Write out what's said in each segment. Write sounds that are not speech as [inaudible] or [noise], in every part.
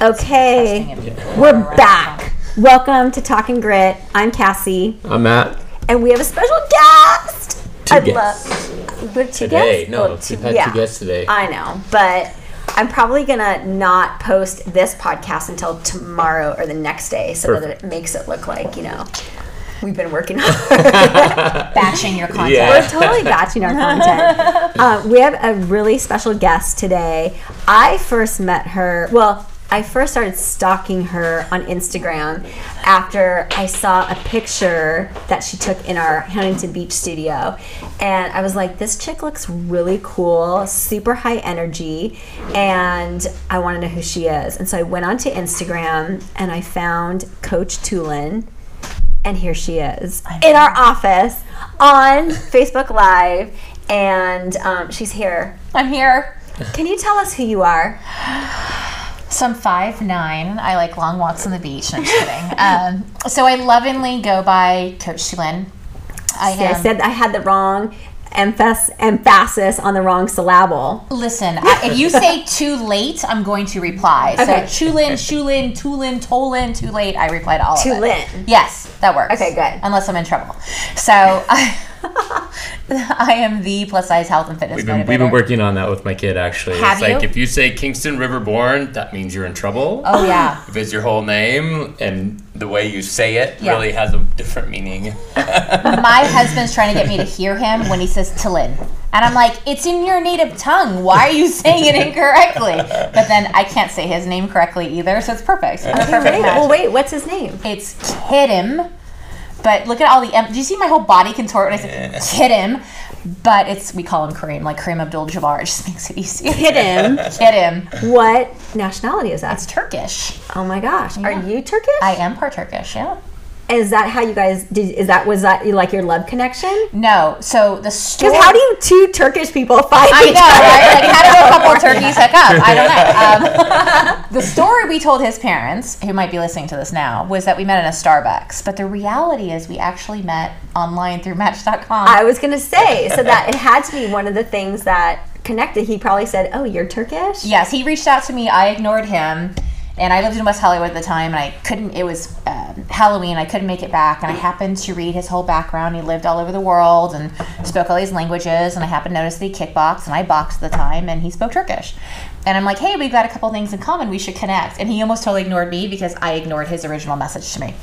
Okay, we're back. Welcome to Talking Grit. I'm Cassie, I'm Matt. and we have a special guest. Two I guests. love we're two Today. guests. No, Well, we've two- had yeah. two guests today. I know, but I'm probably gonna not post this podcast until tomorrow or the next day, so that Perfect. it makes it look like you know we've been working [laughs] hard. Batching your content. Yeah. We're totally batching our content. [laughs] Uh, we have a really special guest today. I first met her, well, I first started stalking her on Instagram after I saw a picture that she took in our Huntington Beach studio. And I was like, this chick looks really cool, super high energy, and I want to know who she is. And so I went onto Instagram and I found Coach Tulin and here she is in our office on Facebook Live, and um, she's here. I'm here. Can you tell us who you are? [sighs] [laughs] So I'm five nine. I like long walks on the beach. No, I'm just kidding. [laughs] Um, so I lovingly go by Coach Tulin. I See, I said I had the wrong emphasis, emphasis on the wrong syllable. Listen, I, if you say too late, I'm going to reply. Okay. So Chulin, Chulin, Tulin, Tolin, too late. I reply to all of it. Tulin. Yes, that works. Okay, good. Unless I'm in trouble. So [laughs] I, [laughs] I am the plus size health and fitness We've been, motivator. we've been working on that with my kid actually. Have it's like if you say Kingston Riverborn, that means you're in trouble. Oh yeah. [laughs] If it's your whole name and the way you say it Yeah. really has a different meaning. [laughs] My husband's trying to get me to hear him when he says Tulin. And I'm like, it's in your native tongue. Why are you saying it incorrectly? But then I can't say his name correctly either, so it's perfect. It's a perfect Wait, well, wait, what's his name? It's Kidim. But look at all the. em- Do you see my whole body contort when I say Kidim? But it's we call him Kareem, like Kareem Abdul-Jabbar. It just makes it easier. Hit him. Kidim. what nationality is that? It's Turkish. Oh my gosh, are you Turkish? I am part Turkish. Yeah. Is that how you guys did? Is that was that like your love connection? No. So the story. Because how do you two Turkish people find I each know, other? right? Like, how do a couple turkeys hook up? I don't know. [laughs] Um, the story we told his parents, who might be listening to this now, was that we met in a Starbucks. But the reality is, we actually met online through Match.com. I was gonna say so that it had to be one of the things that connected. He probably said, "Oh, you're Turkish." yes, he reached out to me. I ignored him. And I lived in West Hollywood at the time, and I couldn't. It was um, Halloween. I couldn't make it back, and I happened to read his whole background. He lived all over the world and spoke all these languages. And I happened to notice that he kickboxed, and I boxed at the time, and he spoke Turkish. And I'm like, hey, we've got a couple things in common. We should connect. And he almost totally ignored me because I ignored his original message to me.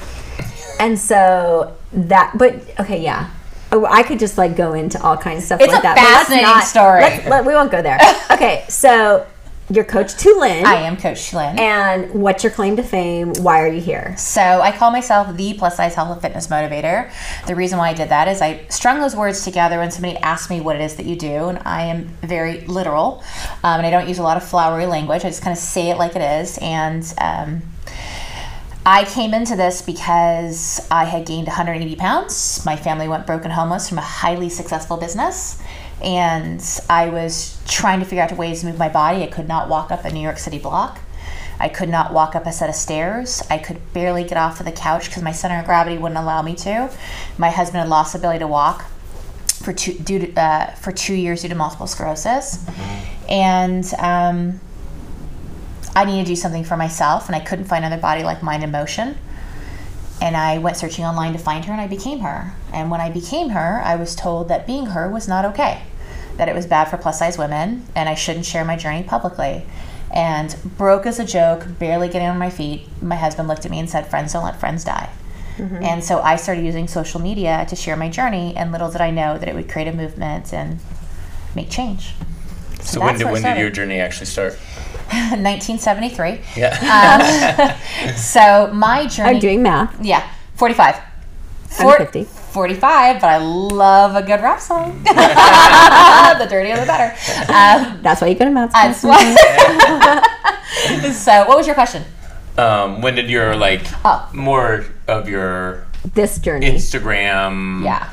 And so that, but okay, yeah. Oh, I could just like go into all kinds of stuff It's like a that. but let's fascinating not- story. let's- let- we won't go there. [laughs] okay, so you're Coach Tulin, I am Coach Schlin. and what's your claim to fame? Why are you here? So I call myself the plus size health and fitness motivator. The reason why I did that is I strung those words together when somebody asked me what it is that you do, and I am very literal, um, and I don't use a lot of flowery language. I just kind of say it like it is, and um, I came into this because I had gained 180 pounds. My family went broken homeless from a highly successful business. And I was trying to figure out ways to move my body. I could not walk up a New York City block. I could not walk up a set of stairs. I could barely get off of the couch because my center of gravity wouldn't allow me to. My husband had lost the ability to walk for two due to, uh, for two years due to multiple sclerosis, and um, I needed to do something for myself, and I couldn't find another body like mine in motion. And I went searching online to find her, and I became her. And when I became her, I was told that being her was not okay, that it was bad for plus size women, and I shouldn't share my journey publicly. And broke as a joke, barely getting on my feet, my husband looked at me and said, Friends don't let friends die. Mm-hmm. And so I started using social media to share my journey, and little did I know that it would create a movement and make change. So when did where it when did your journey actually start? [laughs] 1973. Yeah. [laughs] So my journey. I'm doing math. Yeah, 45. I'm 50. 45, but I love a good rap song. [laughs] the dirtier the better. Um, That's why you go to math school. that's why. so, what was your question? um, when did your like Oh. more of your This journey. Instagram Yeah,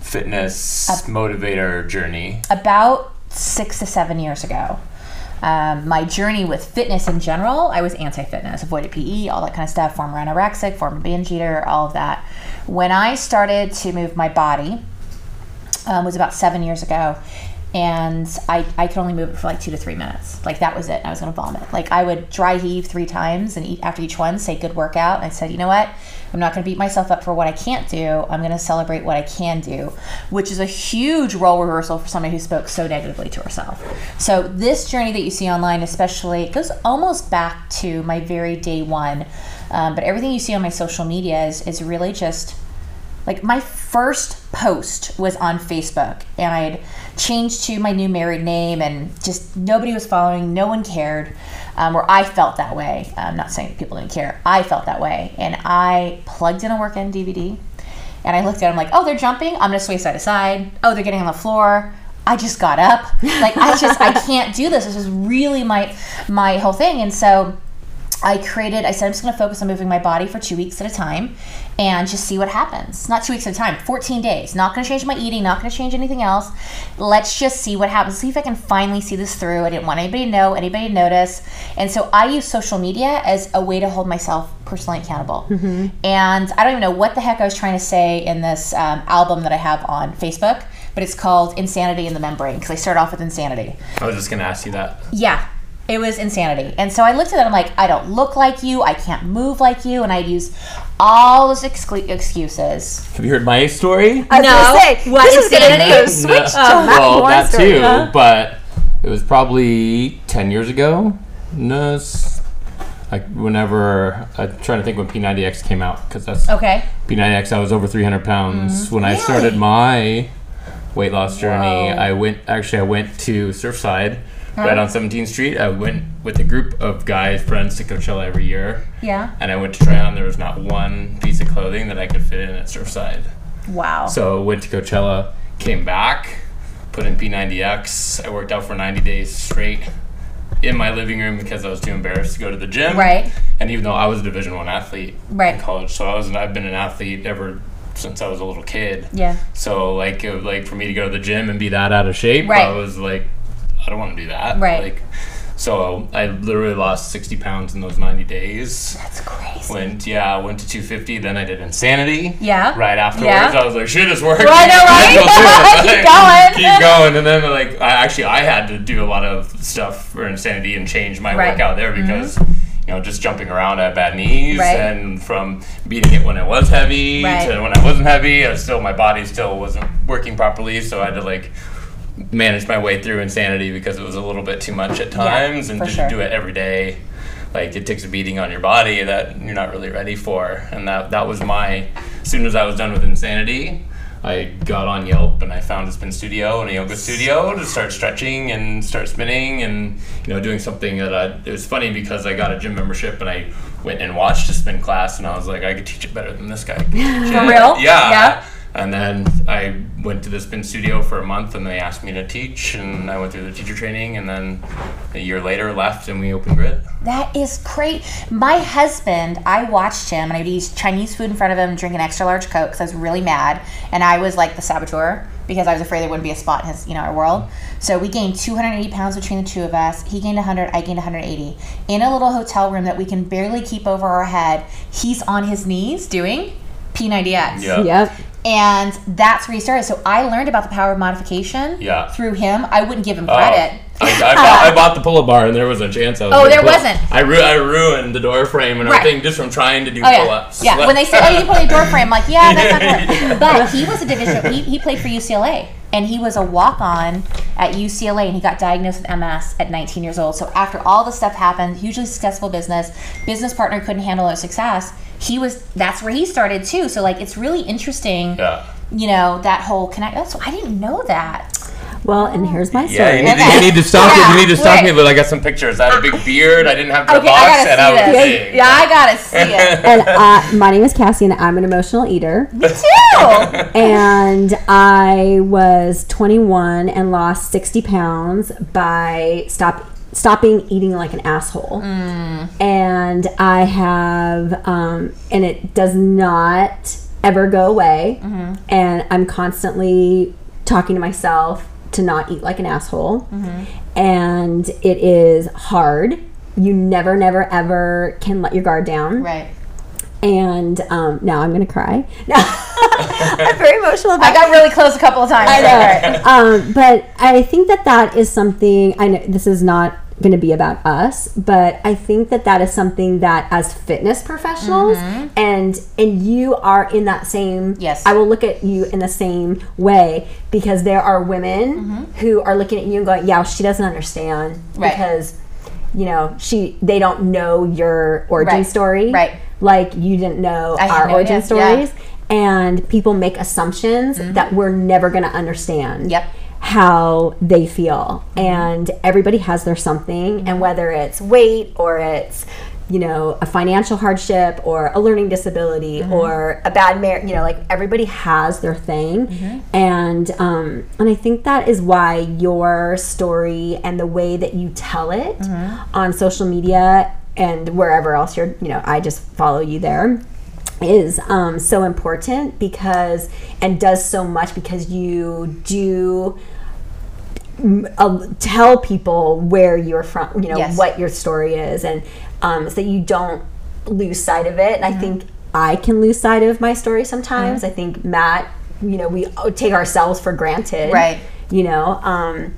fitness motivator journey? about six to seven years ago. Um, my journey with fitness in general, I was anti-fitness, avoided PE, all that kind of stuff, former anorexic, former binge eater, all of that. When I started to move my body, um, was about seven years ago, and I, I could only move it for like two to three minutes. Like that was it. I was gonna vomit. Like I would dry heave three times and eat after each one, say good workout. And I said, you know what? I'm not gonna beat myself up for what I can't do. I'm gonna celebrate what I can do, which is a huge role reversal for somebody who spoke so negatively to herself. So this journey that you see online, especially, it goes almost back to my very day one. Um, but everything you see on my social media is, is really just like my first post was on Facebook and I had changed to my new married name and just nobody was following, no one cared. Um, or I felt that way. I'm not saying people didn't care. I felt that way. And I plugged in a workout DVD and I looked at them like, oh, they're jumping. I'm going to sway side to side. Oh, they're getting on the floor. I just got up. Like I just I can't do this. This is really my my whole thing. And so I created, I said, I'm just going to focus on moving my body for two weeks at a time and just see what happens. Not two weeks at a time, 14 days. Not going to change my eating, not going to change anything else. Let's just see what happens. See if I can finally see this through. I didn't want anybody to know, anybody to notice. And so I use social media as a way to hold myself personally accountable. Mm-hmm. And I don't even know what the heck I was trying to say in this um, album that I have on Facebook, but it's called Insanity in the Membrane because I start off with insanity. I was just gonna ask you that. Yeah, it was insanity. And so I looked at it, I'm like, I don't look like you, I can't move like you, and I'd use all those exclu- excuses. Have you heard my story? I was No. say, What this is gonna insanity? go switch to No, Matt well, that Monster, too, huh? but it was probably ten years ago. No, it's- like whenever I'm trying to think when P90X came out because that's Okay. P90X. I was over 300 pounds mm-hmm. when I started my weight loss journey. Whoa. I went actually I went to Surfside. Right on 17th Street, I went with a group of guys, friends to Coachella every year, Yeah. and I went to try on. There was not one piece of clothing that I could fit in at Surfside. Wow. So went to Coachella, came back, put in P90X. I worked out for 90 days straight in my living room because I was too embarrassed to go to the gym. Right. And even though I was a Division One athlete Right. in college, so I was I've been an athlete ever since I was a little kid. yeah. So like it like for me to go to the gym and be that out of shape, Right. I was like, I don't want to do that. Right. Like, so I literally lost 60 pounds in those 90 days. That's crazy. Went yeah, went to 250. Then I did insanity. Yeah. Right afterwards, Yeah. I was like, shit, it's working. Right? It. [laughs] [laughs] Keep going. Keep going. And then like, I actually I had to do a lot of stuff for insanity and change my Right. Mm-hmm. workout there because. You know, just jumping around, I had bad knees, Right. and from beating it when I was heavy Right. to when I wasn't heavy, I was still my body still wasn't working properly. So I had to like manage my way through insanity because it was a little bit too much at times, and for to sure. do it every day, like it takes a beating on your body that you're not really ready for. And that that was my. As soon as I was done with insanity, I got on Yelp and I found a spin studio and a yoga studio to start stretching and start spinning and you know doing something that I, it was funny because I got a gym membership and I went and watched a spin class and I was like I could teach it better than this guy. [laughs] For real? Yeah. Yeah. And then I went to the spin studio for a month and they asked me to teach and I went through the teacher training and then a year later left and we opened Grit. That is great. My husband, I watched him and I'd eat Chinese food in front of him, drink an extra large Coke because I was really mad. And I was like the saboteur because I was afraid there wouldn't be a spot in his, you know, our world. So we gained 280 pounds between the two of us. He gained 100, I gained 180. In a little hotel room that we can barely keep over our head, he's on his knees doing P90X. Yeah. Yep. And that's where he started. So I learned about the power of modification Yeah. through him. I wouldn't give him Oh. credit. I, I, bought, I bought the pull-up bar and there was a chance I was Oh, there pull- wasn't. I, ru- I ruined the door frame and Right. everything just from trying to do Oh yeah, pull-ups. yeah. When they said, "Oh, you can put a door frame," I'm like, "Yeah, that's not gonna. [laughs] But he was a division. He, he played for UCLA, and he was a walk-on at UCLA, and he got diagnosed with MS at 19 years old. So after all this stuff happened, hugely successful business, business partner couldn't handle their success. He was. That's where he started too. So like, it's really interesting. yeah. You know that whole connect. That's I didn't know that. Well, and here's my Yeah, story. you need, Okay. you need to stop Yeah, it. You need to [laughs] stop wait. me, but I got some pictures. I had a big beard. I didn't have the Okay, I box, gotta and I was see this. big. Yeah, I gotta see it. [laughs] and uh, my name is Cassie, and I'm an emotional eater. [laughs] Me too. and I was 21 and lost 60 pounds by stop stopping eating like an asshole. And I have, um, and it does not ever go away. And I'm constantly talking to myself to not eat like an asshole. And it is hard. You never, never, ever can let your guard down Right. and um, now I'm gonna cry. [laughs] I'm very emotional about I got really close a couple of times. I know. um, but I think that that is something. I know this is not going to be about us, but I think that that is something that as fitness professionals, mm-hmm. and and you are in that same. Yes. I will look at you in the same way because there are women mm-hmm. who are looking at you and going, "Yeah, she doesn't understand Right. because." You know, she they don't know your origin Right. story, Right. Like you didn't know I our no origin idea. Yeah. stories, and people make assumptions mm-hmm. that we're never going to understand Yep. How they feel. And everybody has their something. And whether it's weight or it's you know a financial hardship or a learning disability or a bad marriage you know like everybody has their thing. And um and i think that is why your story and the way that you tell it on social media and wherever else you're you know i just follow you there is um, so important because and does so much because you do uh, tell people where you're from you know Yes. what your story is and um, so that you don't lose sight of it and Mm-hmm. i think i can lose sight of my story sometimes i think matt you know we take ourselves for granted Right. you know um,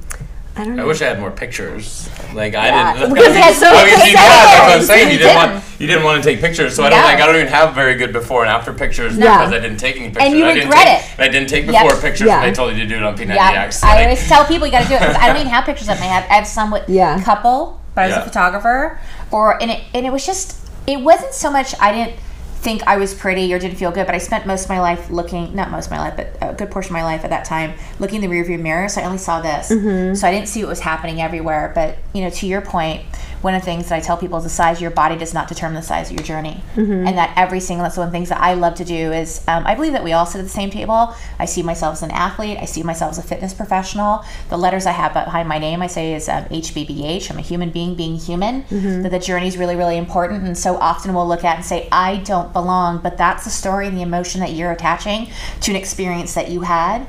i don't know I wish I had more pictures. Like Yeah, I didn't. because [laughs] he had so many yeah, that's what I'm saying. You didn't want you didn't want to take pictures, so I don't No. like I don't even have very good before and after pictures Yeah. because I didn't take any pictures. And you I didn't regret take, it. I didn't take Yep. before pictures Yeah. told you to do it on P90X. Yeah, I always tell people you got to do it I don't [laughs] even have pictures of my head. I have some with Yeah. couple, but I was a photographer, or and it and it was just it wasn't so much I didn't think I was pretty or didn't feel good, but I spent most of my life looking not most of my life, but a good portion of my life at that time looking in the rearview mirror. So I only saw this, mm-hmm. so I didn't see what was happening everywhere. But you know, to your point. One of the things that I tell people is the size of your body does not determine the size of your journey, and that every single that's one of the things that I love to do is um, I believe that we all sit at the same table. I see myself as an athlete. I see myself as a fitness professional. The letters I have behind my name I say is um, HBBH. I'm a human being being human. That the journey is really really important, and so often we'll look at and say I don't belong, but that's the story and the emotion that you're attaching to an experience that you had,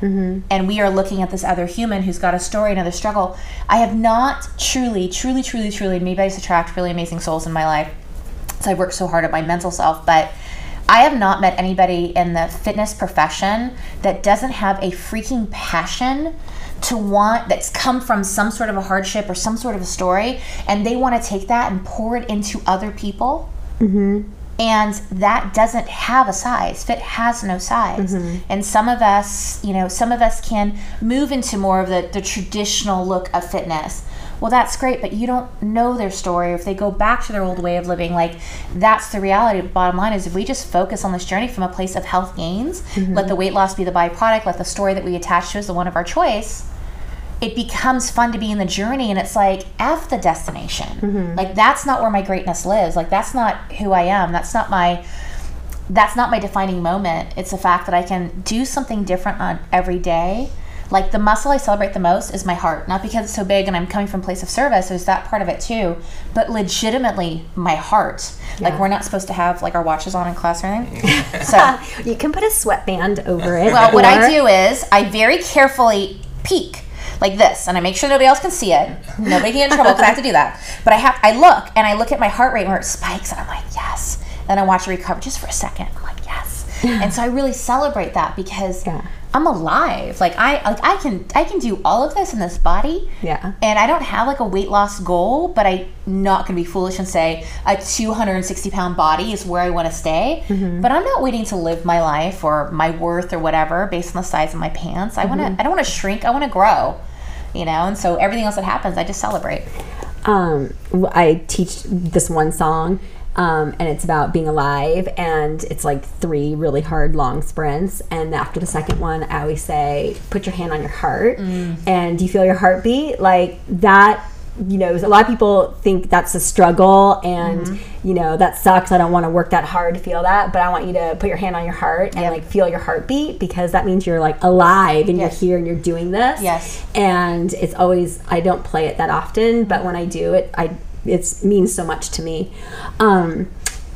and we are looking at this other human who's got a story, another struggle. I have not truly, truly, truly, truly, and maybe I just attract really amazing souls in my life. So I worked so hard at my mental self, but I have not met anybody in the fitness profession that doesn't have a freaking passion to want that's come from some sort of a hardship or some sort of a story, and they want to take that and pour it into other people. Mm-hmm. And that doesn't have a size. Fit has no size. Mm-hmm. And some of us, you know, some of us can move into more of the, the traditional look of fitness. Well, that's great, but you don't know their story. If they go back to their old way of living, like that's the reality. Bottom line is if we just focus on this journey from a place of health gains, mm-hmm. let the weight loss be the byproduct, let the story that we attach to as the one of our choice, it becomes fun to be in the journey and it's like f the destination. Mm-hmm. Like that's not where my greatness lives. Like that's not who i am. That's not my that's not my defining moment. It's the fact that i can do something different on every day like the muscle i celebrate the most is my heart not because it's so big and i'm coming from a place of service there's that part of it too but legitimately my heart like we're not supposed to have like our watches on in class or anything so [laughs] you can put a sweatband over it well, what I do is I very carefully peek like this, and I make sure nobody else can see it. Nobody can get in trouble because I have to do that. But I have I look and I look at my heart rate where it spikes, and I'm like, yes. Then I watch it recover just for a second. I'm like, yes. [laughs] and so I really celebrate that because Yeah. I'm alive. Like I like I can I can do all of this in this body. Yeah. And I don't have like a weight loss goal, but I'm not going to be foolish and say a 260 pound body is where I want to stay. But I'm not waiting to live my life or my worth or whatever based on the size of my pants. I want to. I don't want to shrink. I want to grow. You know, and so everything else that happens, I just celebrate. um, I teach this one song, um, and it's about being alive, and it's like three really hard long sprints. And after the second one, I always say, "Put your hand on your heart, and do you feel your heartbeat?" Like that. You know, a lot of people think that's a struggle, and you know that sucks. I don't want to work that hard to feel that, but I want you to put your hand on your heart and Yep. like feel your heartbeat because that means you're like alive and Yes. you're here and you're doing this Yes. and it's always I don't play it that often, but when I do it, I it means so much to me. Um,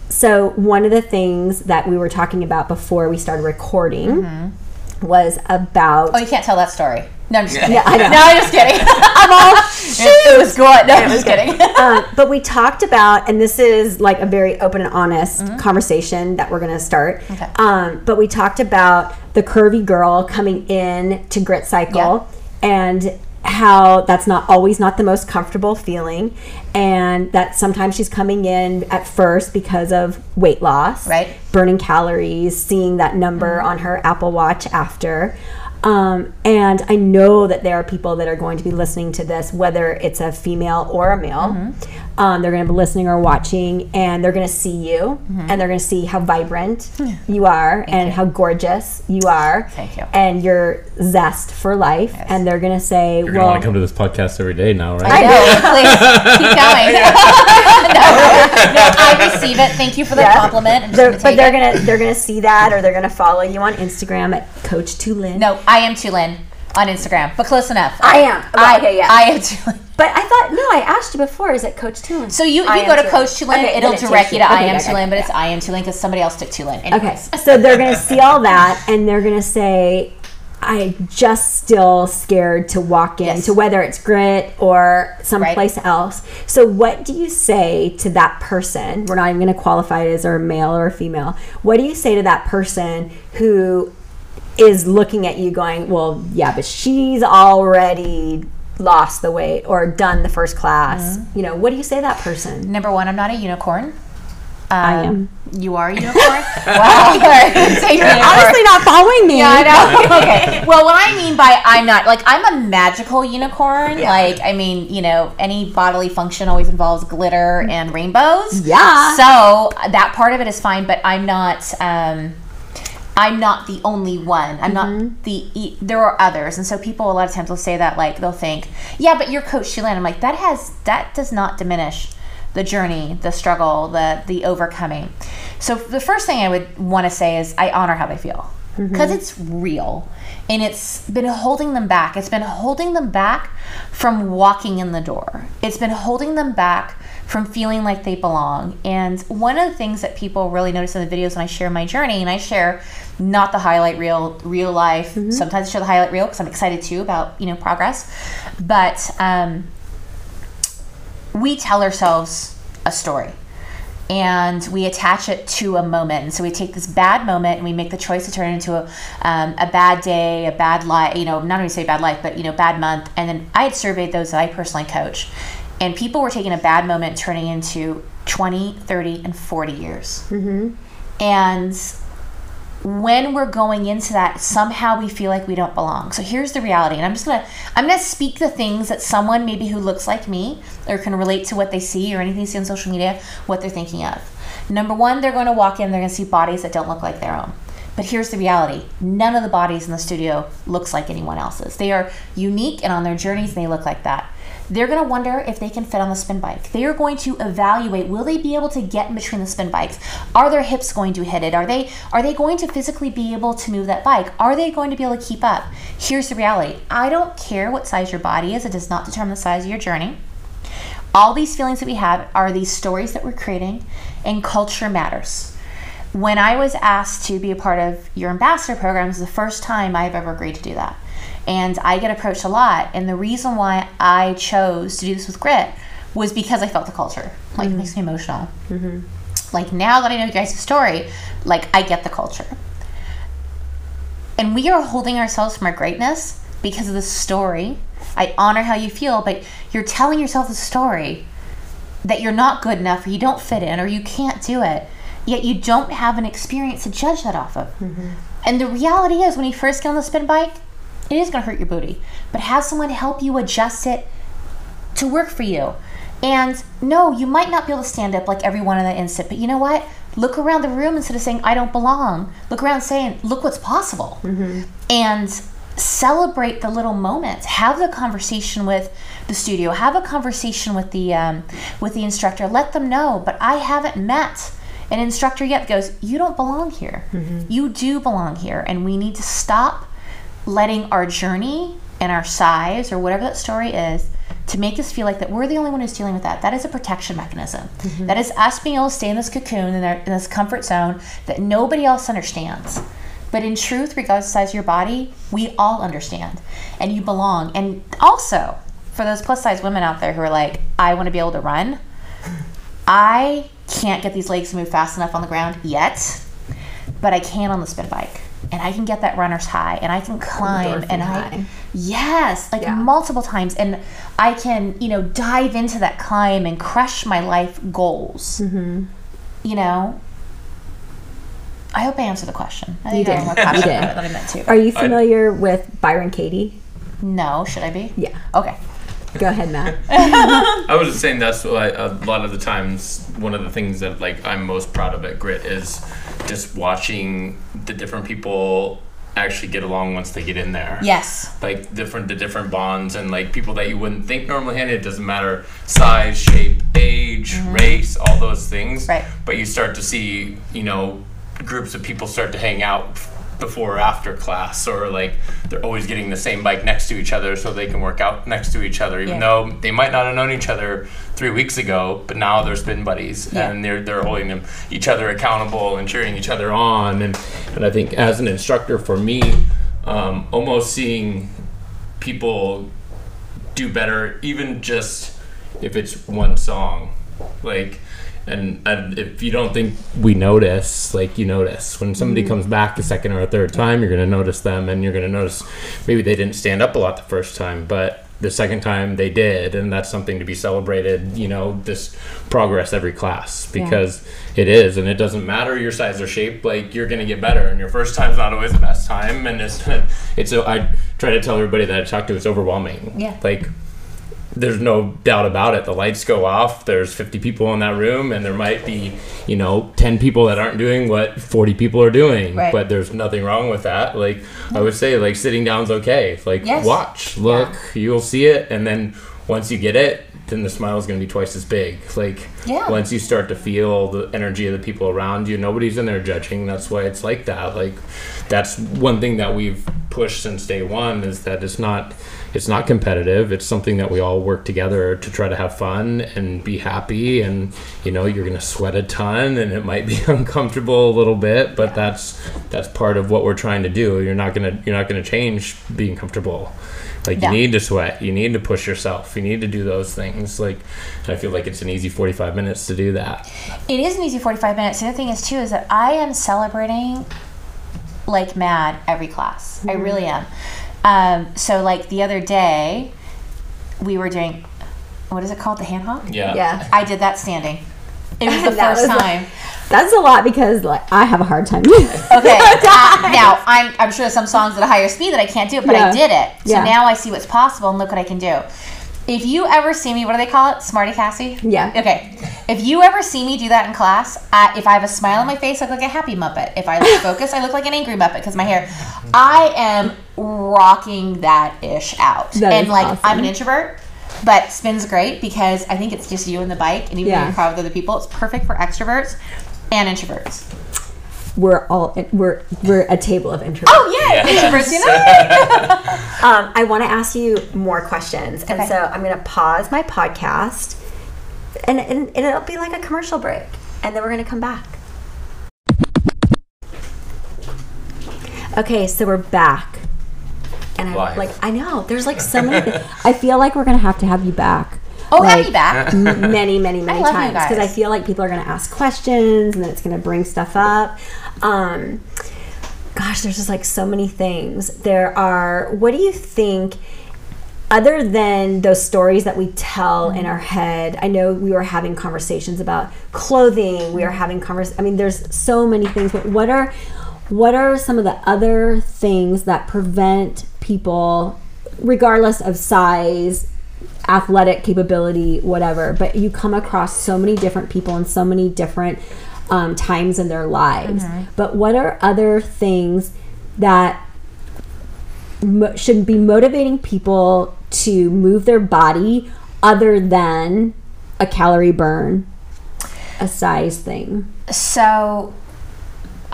so one of the things that we were talking about before we started recording was about Oh, you can't tell that story. No, I'm just kidding. Yeah, I know. No, I'm just kidding. [laughs] I'm all it, [laughs] it was good. No, I'm [laughs] just kidding. um, but we talked about, and this is like a very open and honest conversation that we're going to start. Mm-hmm. Okay. Um, but we talked about the curvy girl coming in to Grit Cycle and how that's not always not the most comfortable feeling and that sometimes she's coming in at first because of weight loss Right. burning calories seeing that number on her apple watch after. Um, and i know that there are people that are going to be listening to this whether it's a female or a male um, they're going to be listening or watching and they're going to see you and they're going to see how vibrant you are and how gorgeous you are Thank you. and your zest for life and they're going to say You're gonna well want to come to this podcast every day now, right? I know. [laughs] Please keep going. [laughs] no, no, I [laughs] receive it. Thank you for the Yeah. compliment. I'm they're, gonna but they're it. gonna they're gonna see that or they're gonna follow you on instagram at coach tulin No, I am Tulin on Instagram, but close enough. I am. I, Okay, yeah. I am Tulin. But i thought no i asked you before is it coach tulin So you, if you go to. Coach Tulin, Okay, it'll direct you to I am okay, but it's I am Tulin because somebody else took Tulin. Okay, so they're gonna see all that, and they're gonna say, "I just still scared to walk in Yes. to whether it's grit or someplace else." So, what do you say to that person? We're not even gonna qualify it as a male or a female. What do you say to that person who is looking at you, going, "Well, yeah, but she's already." Lost the weight or done the first class Mm-hmm. you know what do you say to that person Number one, I'm not a unicorn. i Um, am You are a [laughs] unicorn? wow. [laughs] Say you're a unicorn. honestly not following me Yeah, I know. [laughs] okay. Well, what I mean by I'm not like I'm a magical unicorn. Like I mean, you know, any bodily function always involves glitter and rainbows. Yeah. So that part of it is fine, but I'm not. Um, I'm not the only one. I'm not mm-hmm. the. There are others, and so people a lot of times will say that like they'll think, yeah, but you're Coach Sheila. I'm like that has that does not diminish the journey, the struggle, the the overcoming. So the first thing I would want to say is I honor how they feel mm-hmm. because it's real and it's been holding them back. It's been holding them back from walking in the door. It's been holding them back from feeling like they belong. And one of the things that people really notice in the videos when I share my journey, and I share not the highlight reel, real life. Sometimes I share the highlight reel because I'm excited too about you know progress, but um, we tell ourselves a story and we attach it to a moment. And so we take this bad moment and we make the choice to turn it into a, um, a bad day, a bad life, you know, not even say bad life, but, you know, bad month. And then I had surveyed those that I personally coach. And people were taking a bad moment turning into 20, 30, and 40 years. Mm-hmm. And when we're going into that somehow we feel like we don't belong. So here's the reality and i'm just gonna i'm gonna speak the things that someone maybe who looks like me or can relate to what they see or anything they see on social media what they're thinking of. Number one they're going to walk in they're going to see bodies that don't look like their own. But here's the reality none of the bodies in the studio looks like anyone else's. They are unique and on their journeys they look like that they're going to wonder if they can fit on the spin bike. They are going to evaluate will they be able to get in between the spin bikes? Are their hips going to hit it? Are they are they going to physically be able to move that bike? Are they going to be able to keep up? Here's the reality. I don't care what size your body is. It does not determine the size of your journey. All these feelings that we have are these stories that we're creating and culture matters. When I was asked to be a part of your ambassador program, it was the first time I've ever agreed to do that. And I get approached a lot. And the reason why I chose to do this with Grit was because I felt the culture. Like, it mm-hmm. makes me emotional. Mm-hmm. Like, now that I know you guys' story, like, I get the culture. And we are holding ourselves from our greatness because of the story. I honor how you feel, but you're telling yourself the story that you're not good enough or you don't fit in or you can't do it yet you don't have an experience to judge that off of mm-hmm. and the reality is when you first get on the spin bike it is going to hurt your booty but have someone help you adjust it to work for you. And no you might not be able to stand up like everyone in the instant but you know what? Look around the room instead of saying i don't belong. Look around saying look what's possible. And celebrate the little moments. Have the conversation with the studio. Have a conversation with the um, with the instructor. Let them know but i haven't met an instructor yet. That goes you don't belong here. You do belong here and we need to stop letting our journey and our size or whatever that story is to make us feel like that we're the only one who's dealing with that. That is a protection mechanism. Mm-hmm. That is us being able to stay in this cocoon in, our, in this comfort zone that nobody else understands. But in truth, regardless of the size of your body, we all understand. And you belong. And also, for those plus size women out there who are like, I want to be able to run, I can't get these legs to move fast enough on the ground yet, but I can on the spin bike. And I can get that runner's high and I can climb Endorphin and I high. yes, like Yeah. multiple times and I can, you know, dive into that climb and crush my life goals. Mm-hmm. You know, I hope I answered the question. I think You I did. was more [laughs] You did. than I meant to. Are you familiar with Byron Katie? No, should I be? Yeah. Okay. Go ahead, Matt. [laughs] [laughs] I was just saying that's what I, a lot of the times one of the things that like I'm most proud of at Grit is just watching the different people actually get along once they get in there. Yes. Like different the different bonds and like people that you wouldn't think normally handed. It doesn't matter size, shape, age, mm-hmm. race, all those things. Right. But you start to see, you know, groups of people start to hang out before or after class or like they're always getting the same bike next to each other so they can work out next to each other even Yeah. though they might not have known each other three weeks ago but now they're spin buddies Yeah. and they're they're holding them each other accountable and cheering each other on and and I think as an instructor for me um, almost seeing people do better even just if it's one song like and, and if you don't think we notice like you notice. When somebody mm. comes back the second or a third time you're going to notice them and you're going to notice maybe they didn't stand up a lot the first time but the second time they did and that's something to be celebrated you know this progress every class. Because it is and it doesn't matter your size or shape like you're going to get better and your first time's not always the best time and it's [laughs] it's i try to tell everybody that i talk to it's overwhelming. Yeah. like there's no doubt about it. The lights go off. There's 50 people in that room, and there might be, you know, 10 people that aren't doing what 40 people are doing. Right. But there's nothing wrong with that. Like I would say, like sitting down's okay. Like Yes. watch, look, you'll see it, and then once you get it, then the smile is going to be twice as big. Like Yeah. once you start to feel the energy of the people around you, nobody's in there judging. That's why it's like that. Like that's one thing that we've pushed since day one is that it's not it's not competitive. It's something that we all work together to try to have fun and be happy. And you know, you're gonna sweat a ton, and it might be [laughs] uncomfortable a little bit, but that's that's part of what we're trying to do. You're not gonna you're not gonna change being comfortable. Like Yeah. you need to sweat, you need to push yourself, you need to do those things. Like I feel like it's an easy 45 minutes to do that. It is an easy 45 minutes. The other thing is, too, is that I am celebrating like mad every class. I really am. Um, so, like the other day, we were doing, what is it called? The hand hop? Yeah. Yeah. I did that standing. It was [laughs] the That first was a- time. That's a lot because like I have a hard time. [laughs] Okay. [laughs] uh, now I'm I'm sure there's some songs at a higher speed that I can't do, it, but Yeah. I did it. So Yeah. now I see what's possible and look what I can do. If you ever see me, what do they call it? Smarty Cassie? Yeah. Okay. If you ever see me do that in class, I, if I have a smile on my face, I look like a happy Muppet. If I look [laughs] focused, I look like an angry Muppet because my hair. I am rocking that ish out. That and like, awesome. I'm an introvert. But spin's great because I think it's just you and the bike, and even Yeah. though you're crowded with other people, it's perfect for extroverts and introverts. We're all we're we're a table of introverts. Oh yeah, Yes. introverts, you know. [laughs] Um, I want to ask you more questions, and Okay. so I'm going to pause my podcast, and, and and it'll be like a commercial break, and then we're going to come back. Okay, so we're back, and I Live. like I know there's like so many. [laughs] I feel like we're going to have to have you back. Oh, like, have you back? m- many, many, many love times because I feel like people are going to ask questions and then it's going to bring stuff up. Um, gosh, there's just like so many things. There are, what do you think? Other than those stories that we tell in our head, I know we were having conversations about clothing. We are having convers. I mean, there's so many things. But what are what are some of the other things that prevent people, regardless of size, athletic capability, whatever, but you come across so many different people and so many different um, times in their lives. But what are other things that mo- should be motivating people to move their body other than a calorie burn, a size thing? So,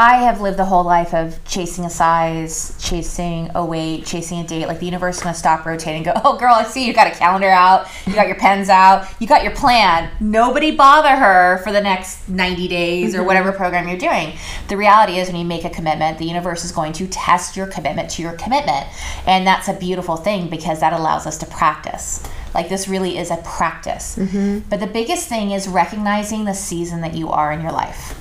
I have lived the whole life of chasing a size, chasing a weight, chasing a date. Like the universe is gonna stop rotating. and Go, [laughs] oh girl, I see you got a calendar out, you got your pens out, you got your plan. Nobody bother her for the next ninety days or mm-hmm. whatever program you're doing. The reality is, when you make a commitment, the universe is going to test your commitment to your commitment, and that's a beautiful thing because that allows us to practice. Like this really is a practice. Mm-hmm. But the biggest thing is recognizing the season that you are in your life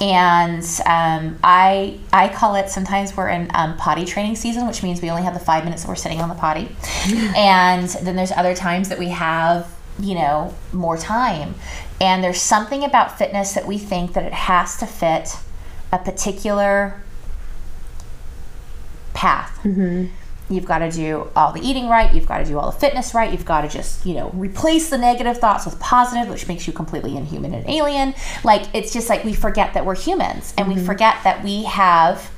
and um, I I call it sometimes we're in um, potty training season, which means we only have the five minutes that we're sitting on the potty, [laughs] and then there's other times that we have you know more time, and there's something about fitness that we think that it has to fit a particular path. You've got to do all the eating right. You've got to do all the fitness right. You've got to just, you know, replace the negative thoughts with positive, which makes you completely inhuman and alien. Like, it's just like we forget that we're humans and we mm-hmm. forget that we have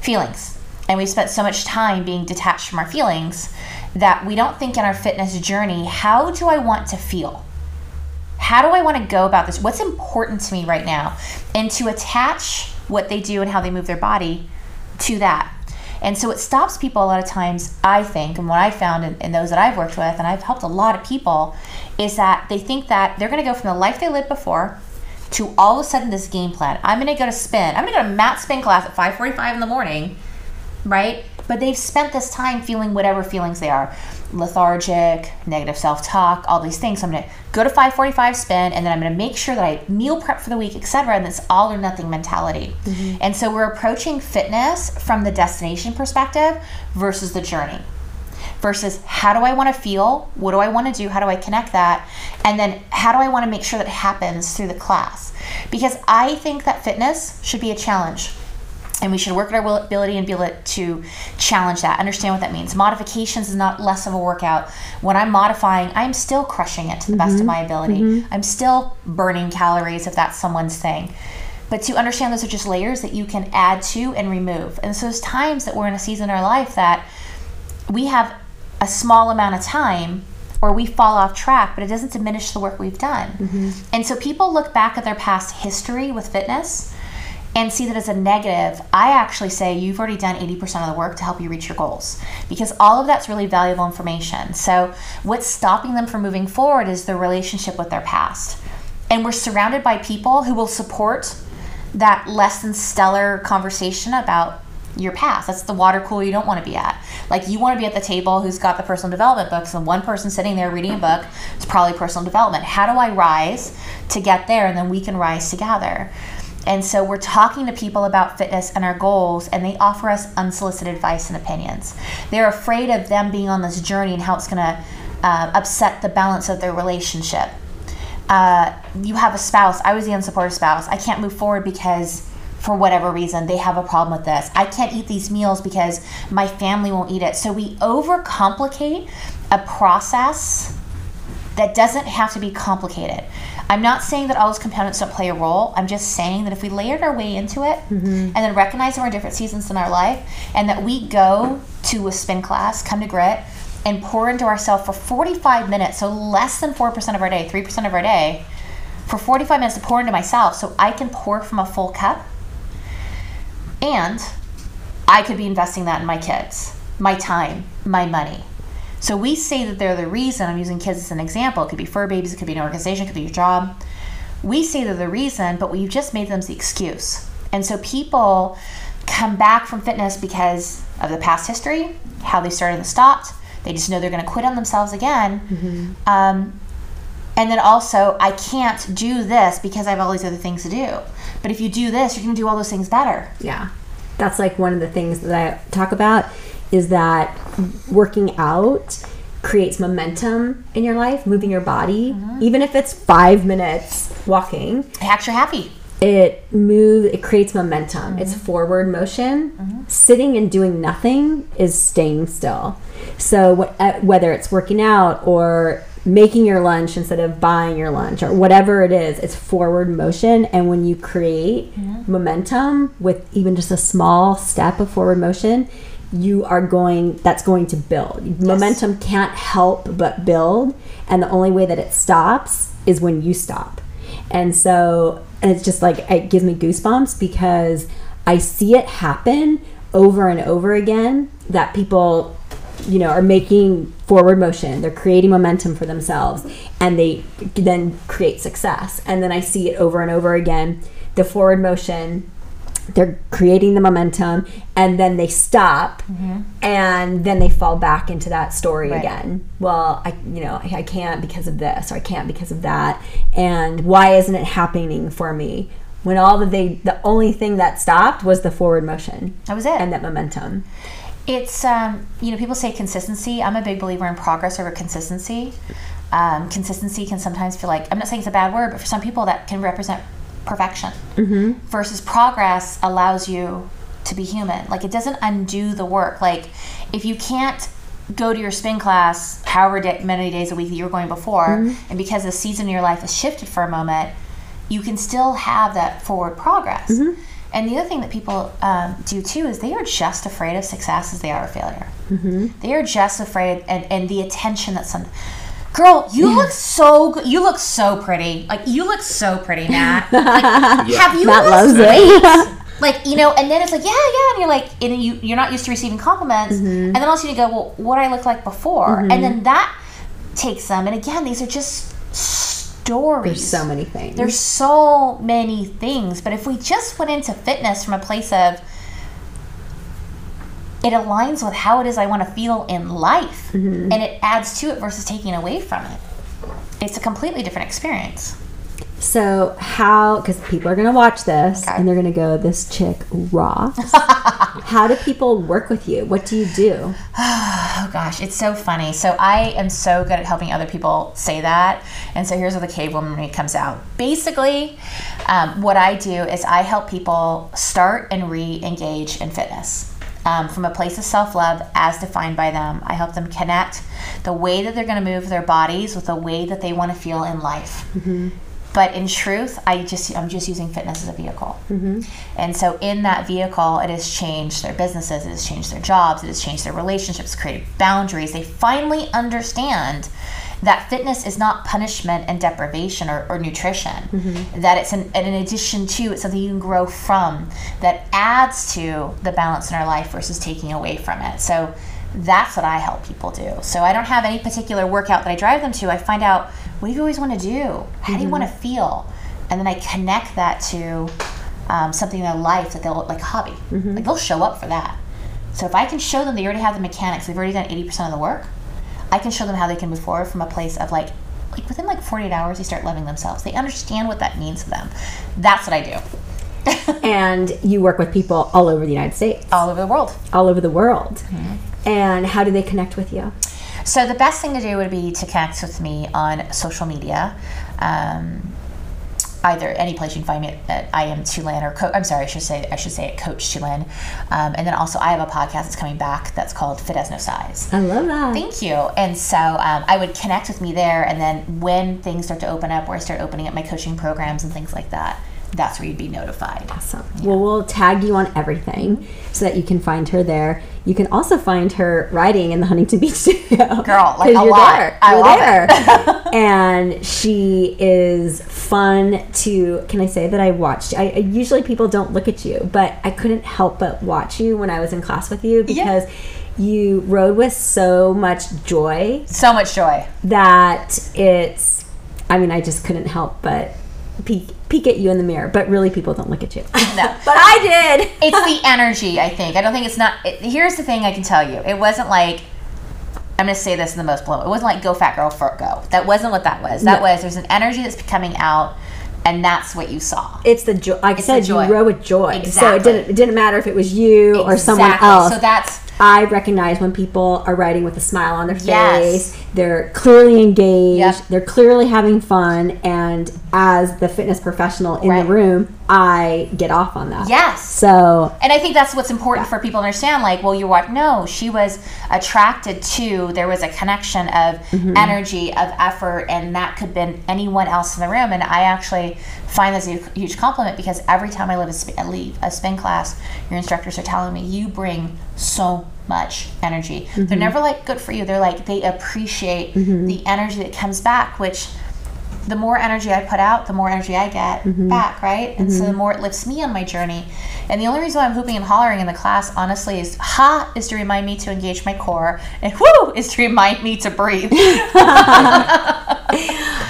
feelings. And we spent so much time being detached from our feelings that we don't think in our fitness journey, how do I want to feel? How do I want to go about this? What's important to me right now? And to attach what they do and how they move their body to that. And so it stops people a lot of times, I think, and what I found in, in those that I've worked with, and I've helped a lot of people, is that they think that they're going to go from the life they lived before to all of a sudden this game plan. I'm going to go to spin. I'm going to go to mat spin class at 5:45 in the morning, right? But they've spent this time feeling whatever feelings they are, lethargic, negative self-talk, all these things. So I'm going to go to 5:45 spin, and then I'm going to make sure that I meal prep for the week, etc. And it's all or nothing mentality. Mm-hmm. And so we're approaching fitness from the destination perspective versus the journey versus how do I want to feel? What do I want to do? How do I connect that? And then how do I want to make sure that it happens through the class? Because I think that fitness should be a challenge. And we should work at our ability and be able to challenge that, understand what that means. Modifications is not less of a workout. When I'm modifying, I'm still crushing it to the best of mm-hmm. my ability. Mm-hmm. I'm still burning calories if that's someone's thing but to understand those are just layers that you can add to and remove. And so there's times that we're in a season in our life that we have a small amount of time or we fall off track, but it doesn't diminish the work we've done. Mm-hmm. And so people look back at their past history with fitness and see that as a negative. I actually say you've already done 80% of the work to help you reach your goals because all of that's really valuable information. So, what's stopping them from moving forward is their relationship with their past. And we're surrounded by people who will support that less than stellar conversation about your past. That's the water cooler you don't want to be at. Like you want to be at the table who's got the personal development books and one person sitting there reading a book is probably personal development. How do I rise to get there and then we can rise together? And so we're talking to people about fitness and our goals, and they offer us unsolicited advice and opinions. They're afraid of them being on this journey and how it's going to uh, upset the balance of their relationship uh, you have a spouse. I was the unsupportive spouse. I can't move forward because, for whatever reason, they have a problem with this. I can't eat these meals because my family won't eat it. So we overcomplicate a process that doesn't have to be complicated. I'm not saying that all those components don't play a role. I'm just saying that if we layered our way into it mm-hmm. and then recognize we're different seasons in our life and that we go to a spin class, come to grit, and pour into ourselves for 45 minutes, so less than 4% of our day, 3% of our day, for 45 minutes to pour into myself so I can pour from a full cup. And I could be investing that in my kids, my time, my money. So we say that they're the reason, I'm using kids as an example. It could be fur babies, it could be an organization, it could be your job. We say they're the reason, but we've just made them the excuse. And so people come back from fitness because of the past history, how they started and stopped. They just know they're going to quit on themselves again. Um, and then also, I can't do this because I have all these other things to do. But if you do this, you're going to do all those things better. Yeah. That's like one of the things that I talk about is that working out creates momentum in your life, moving your body, mm-hmm. even if it's five minutes walking. It makes you happy. It move. It creates momentum. It's mm-hmm. forward motion. Mm-hmm. Sitting and doing nothing is staying still. So wh- uh, whether it's working out or making your lunch instead of buying your lunch or whatever it is, it's forward motion. And when you create momentum with even just a small step of forward motion, you are going. That's going to build. Momentum can't help but build, and the only way that it stops is when you stop. And so, and it's just like it gives me goosebumps because I see it happen over and over again that people you know are making forward motion they're creating momentum for themselves and they then create success and then i see it over and over again the forward motion they're creating the momentum and then they stop and then they fall back into that story Right. again well i you know I, I can't because of this or i can't because of that and why isn't it happening for me when all that they the only thing that stopped was the forward motion That was it. and that momentum It's um, you know people say consistency. I'm a big believer in progress over consistency. Um, consistency can sometimes feel like I'm not saying it's a bad word, but for some people that can represent perfection. Mm-hmm. Versus progress allows you to be human. Like it doesn't undo the work. Like if you can't go to your spin class however da- many days a week that you were going before, and because the season of your life has shifted for a moment, you can still have that forward progress. And the other thing that people um, do too is they are just afraid of success as they are of failure. They are just afraid, and, and the attention that some girl, you look so good. You look so pretty. Like you look so pretty, Nat. [laughs] Like, Have you Matt lost loves it. [laughs] like you know and then it's like yeah yeah and you're like and you you're not used to receiving compliments Mm-hmm. and then also you go well what I look like before and then that takes them and again these are just stories There's so many things. there's so many things but if we just went into fitness from a place of it aligns with how it is I want to feel in life Mm-hmm. and it adds to it versus taking away from it it's a completely different experience So how? Because people are going to watch this Okay. and they're going to go, "This chick rocks." [laughs] how do people work with you? What do you do? [sighs] Oh gosh, it's so funny. So I am so good at helping other people say that. And so here's where the cave woman comes out. Basically, um, what I do is I help people start and re-engage in fitness. Um, from a place of self-love as defined by them. I help them connect the way that they're going to move their bodies with the way that they want to feel in life. But in truth i just i'm just using fitness as a vehicle. And so in that vehicle it has changed their businesses it has changed their jobs it has changed their relationships created boundaries. They finally understand that fitness is not punishment and deprivation or, or nutrition mm-hmm. that it's an, in addition to it's something you can grow from that adds to the balance in our life versus taking away from it so that's what I help people do. So I don't have any particular workout that I drive them to. I find out what do you always want to do? How do you mm-hmm. want to feel? And then I connect that to um, something in their life that they'll like a hobby. Mm-hmm. Like they'll show up for that. So if I can show them they already have the mechanics, they've already done eighty percent of the work. I can show them how they can move forward from a place of like, like within like forty eight hours, they start loving themselves. They understand what that means to them. That's what I do. [laughs] And you work with people all over the United States, All over the world. all over the world. And how do they connect with you? So the best thing to do would be to connect with me on social media. Um, either any place you can find me at, at I am Tulin or Co- I'm sorry I should say I should say at Coach Tulin, um, and then also I have a podcast that's coming back that's called Fit Has No Size. I love that. Thank you. And so um, I would connect with me there, and then when things start to open up, where I start opening up my coaching programs and things like that, that's where you'd be notified. Awesome. Well, we'll tag you on everything so that you can find her there. You can also find her riding in the Huntington Beach [laughs] studio. Girl, like [laughs] a you're lot. There. I you're love there. [laughs] and she is fun to. Can I say that I watched? I, I usually people don't look at you, but I couldn't help but watch you when I was in class with you because. You rode with so much joy So much joy. that it's I mean I just couldn't help but peek peek at you in the mirror but really people don't look at you [laughs] No. but I did it's the energy i think i don't think it's not it, here's the thing i can tell you it wasn't like i'm going to say this in the most blunt it wasn't like go fat girl for go that wasn't what that was that No. was there's an energy that's coming out and that's what you saw it's the joy like I said joy. you rode with joy so it didn't it didn't matter if it was you or someone else so that's I recognize when people are riding with a smile on their face. Yes. They're clearly engaged. Yep. They're clearly having fun. And as the fitness professional in Right. the room, I get off on that. yes So and I think that's what's important for people to understand. Like, well, you're what? No, she was attracted to. There was a connection of Mm-hmm. energy, of effort, and that could have been anyone else in the room. And I actually find this a huge compliment because every time I leave a, sp- leave a spin class, your instructors are telling me you bring so much energy. They're never like good for you. They're like they appreciate the energy that comes back, which the more energy I put out, the more energy I get Mm-hmm. back, right? And so the more it lifts me on my journey. And the only reason why I'm hooping and hollering in the class, honestly, is ha is to remind me to engage my core, and [laughs] whoo is to remind me to breathe. [laughs]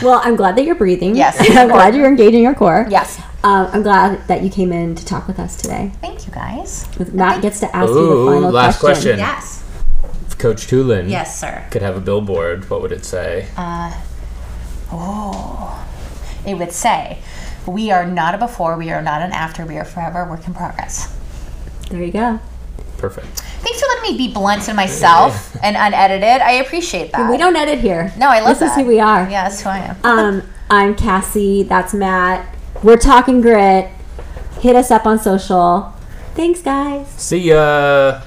Well, I'm glad that you're breathing. Yes. [laughs] I'm glad you're engaging your core. yes. Um, I'm glad that you came in to talk with us today. Thank you guys. Matt gets to ask you the final last question. Yes. If Coach Tulin Yes, sir. could have a billboard, what would it say? Oh. It would say, we are not a before, we are not an after, we are forever a work in progress. There you go. Perfect. Thanks for letting me be blunt to myself [laughs] and unedited. I appreciate that. We don't edit here. No, I love This that. is who we are. Yeah, that's who I am. Um, I'm Cassie. That's Matt. We're talking grit. Hit us up on social. Thanks, guys. See ya.